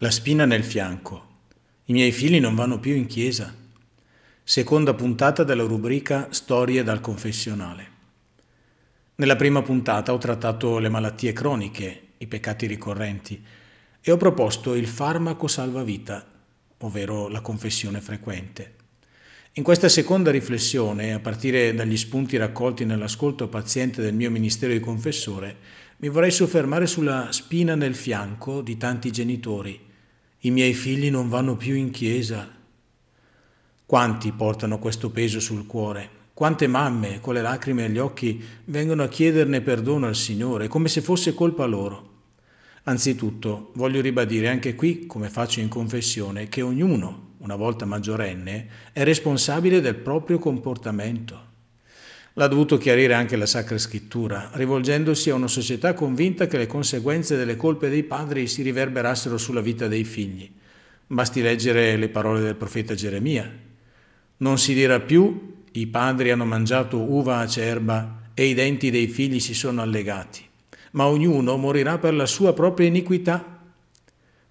La spina nel fianco. I miei figli non vanno più in chiesa. Seconda puntata della rubrica Storie dal confessionale. Nella prima puntata ho trattato le malattie croniche, i peccati ricorrenti e ho proposto il farmaco salvavita, ovvero la confessione frequente. In questa seconda riflessione, a partire dagli spunti raccolti nell'ascolto paziente del mio ministero di confessore, mi vorrei soffermare sulla spina nel fianco di tanti genitori i miei figli non vanno più in chiesa. Quanti portano questo peso sul cuore? Quante mamme, con le lacrime agli occhi, vengono a chiederne perdono al Signore, come se fosse colpa loro? Anzitutto voglio ribadire anche qui, come faccio in confessione, che ognuno, una volta maggiorenne, è responsabile del proprio comportamento. L'ha dovuto chiarire anche la Sacra Scrittura, rivolgendosi a una società convinta che le conseguenze delle colpe dei padri si riverberassero sulla vita dei figli. Basti leggere le parole del profeta Geremia. Non si dirà più i padri hanno mangiato uva acerba e i denti dei figli si sono allegati, ma ognuno morirà per la sua propria iniquità.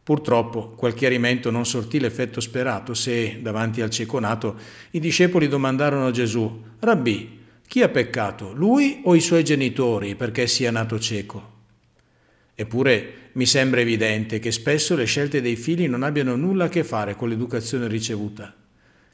Purtroppo quel chiarimento non sortì l'effetto sperato se, davanti al cieco nato, i discepoli domandarono a Gesù, Rabbì, chi ha peccato, lui o i suoi genitori perché sia nato cieco? Eppure mi sembra evidente che spesso le scelte dei figli non abbiano nulla a che fare con l'educazione ricevuta.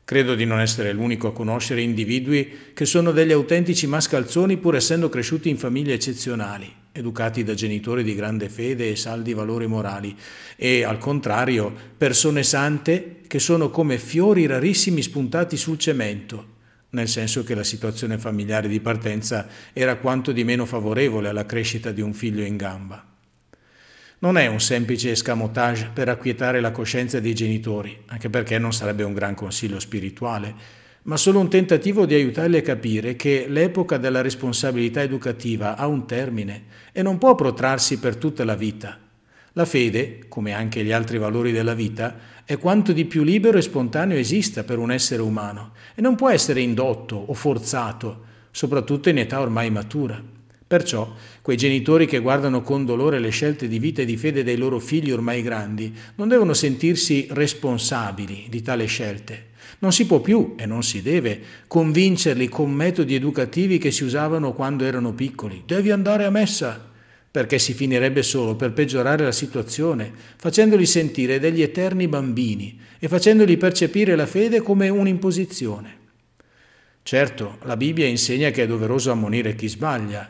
Credo di non essere l'unico a conoscere individui che sono degli autentici mascalzoni pur essendo cresciuti in famiglie eccezionali, educati da genitori di grande fede e saldi valori morali, e al contrario persone sante che sono come fiori rarissimi spuntati sul cemento, nel senso che la situazione familiare di partenza era quanto di meno favorevole alla crescita di un figlio in gamba. Non è un semplice escamotage per acquietare la coscienza dei genitori, anche perché non sarebbe un gran consiglio spirituale, ma solo un tentativo di aiutarli a capire che l'epoca della responsabilità educativa ha un termine e non può protrarsi per tutta la vita. La fede, come anche gli altri valori della vita, è quanto di più libero e spontaneo esista per un essere umano e non può essere indotto o forzato, soprattutto in età ormai matura. Perciò quei genitori che guardano con dolore le scelte di vita e di fede dei loro figli ormai grandi non devono sentirsi responsabili di tale scelte. Non si può più e non si deve convincerli con metodi educativi che si usavano quando erano piccoli. Devi andare a messa, perché si finirebbe solo per peggiorare la situazione, facendoli sentire degli eterni bambini e facendoli percepire la fede come un'imposizione. Certo, la Bibbia insegna che è doveroso ammonire chi sbaglia.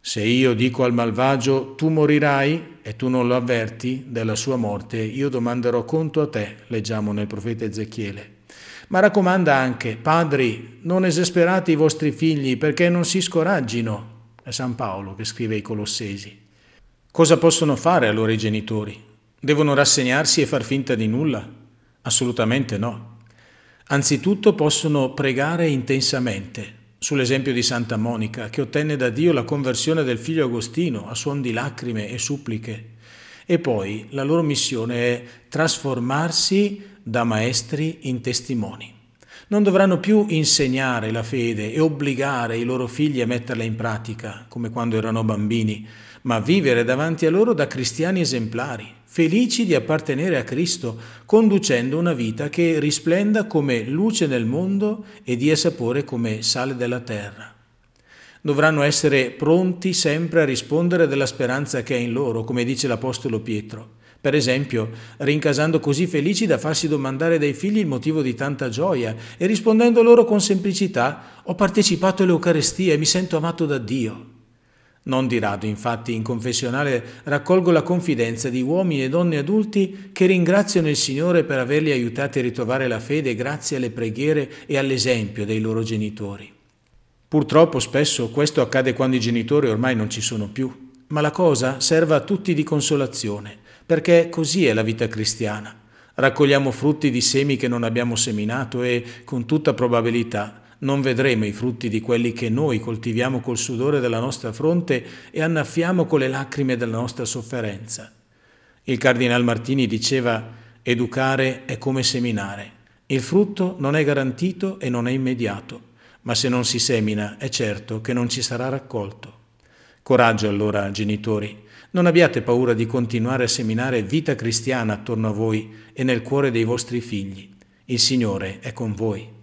Se io dico al malvagio tu morirai e tu non lo avverti della sua morte, io domanderò conto a te, leggiamo nel profeta Ezechiele. Ma raccomanda anche, padri, non esasperate i vostri figli perché non si scoraggino, è San Paolo che scrive ai Colossesi. Cosa possono fare allora i genitori? Devono rassegnarsi e far finta di nulla? Assolutamente no. Anzitutto possono pregare intensamente, sull'esempio di Santa Monica, che ottenne da Dio la conversione del figlio Agostino a suon di lacrime e suppliche. E poi la loro missione è trasformarsi da maestri in testimoni non dovranno più insegnare la fede e obbligare i loro figli a metterla in pratica, come quando erano bambini, ma vivere davanti a loro da cristiani esemplari, felici di appartenere a Cristo, conducendo una vita che risplenda come luce nel mondo e dia sapore come sale della terra. Dovranno essere pronti sempre a rispondere della speranza che è in loro, come dice l'Apostolo Pietro per esempio, rincasando così felici da farsi domandare dai figli il motivo di tanta gioia e rispondendo loro con semplicità, ho partecipato all'Eucarestia e mi sento amato da Dio. Non di rado, infatti, in confessionale raccolgo la confidenza di uomini e donne adulti che ringraziano il Signore per averli aiutati a ritrovare la fede grazie alle preghiere e all'esempio dei loro genitori. Purtroppo spesso questo accade quando i genitori ormai non ci sono più, ma la cosa serve a tutti di consolazione perché così è la vita cristiana. Raccogliamo frutti di semi che non abbiamo seminato e, con tutta probabilità, non vedremo i frutti di quelli che noi coltiviamo col sudore della nostra fronte e annaffiamo con le lacrime della nostra sofferenza. Il cardinal Martini diceva educare è come seminare. Il frutto non è garantito e non è immediato, ma se non si semina è certo che non ci sarà raccolto. Coraggio allora, genitori, Non abbiate paura di continuare a seminare vita cristiana attorno a voi e nel cuore dei vostri figli. Il Signore è con voi.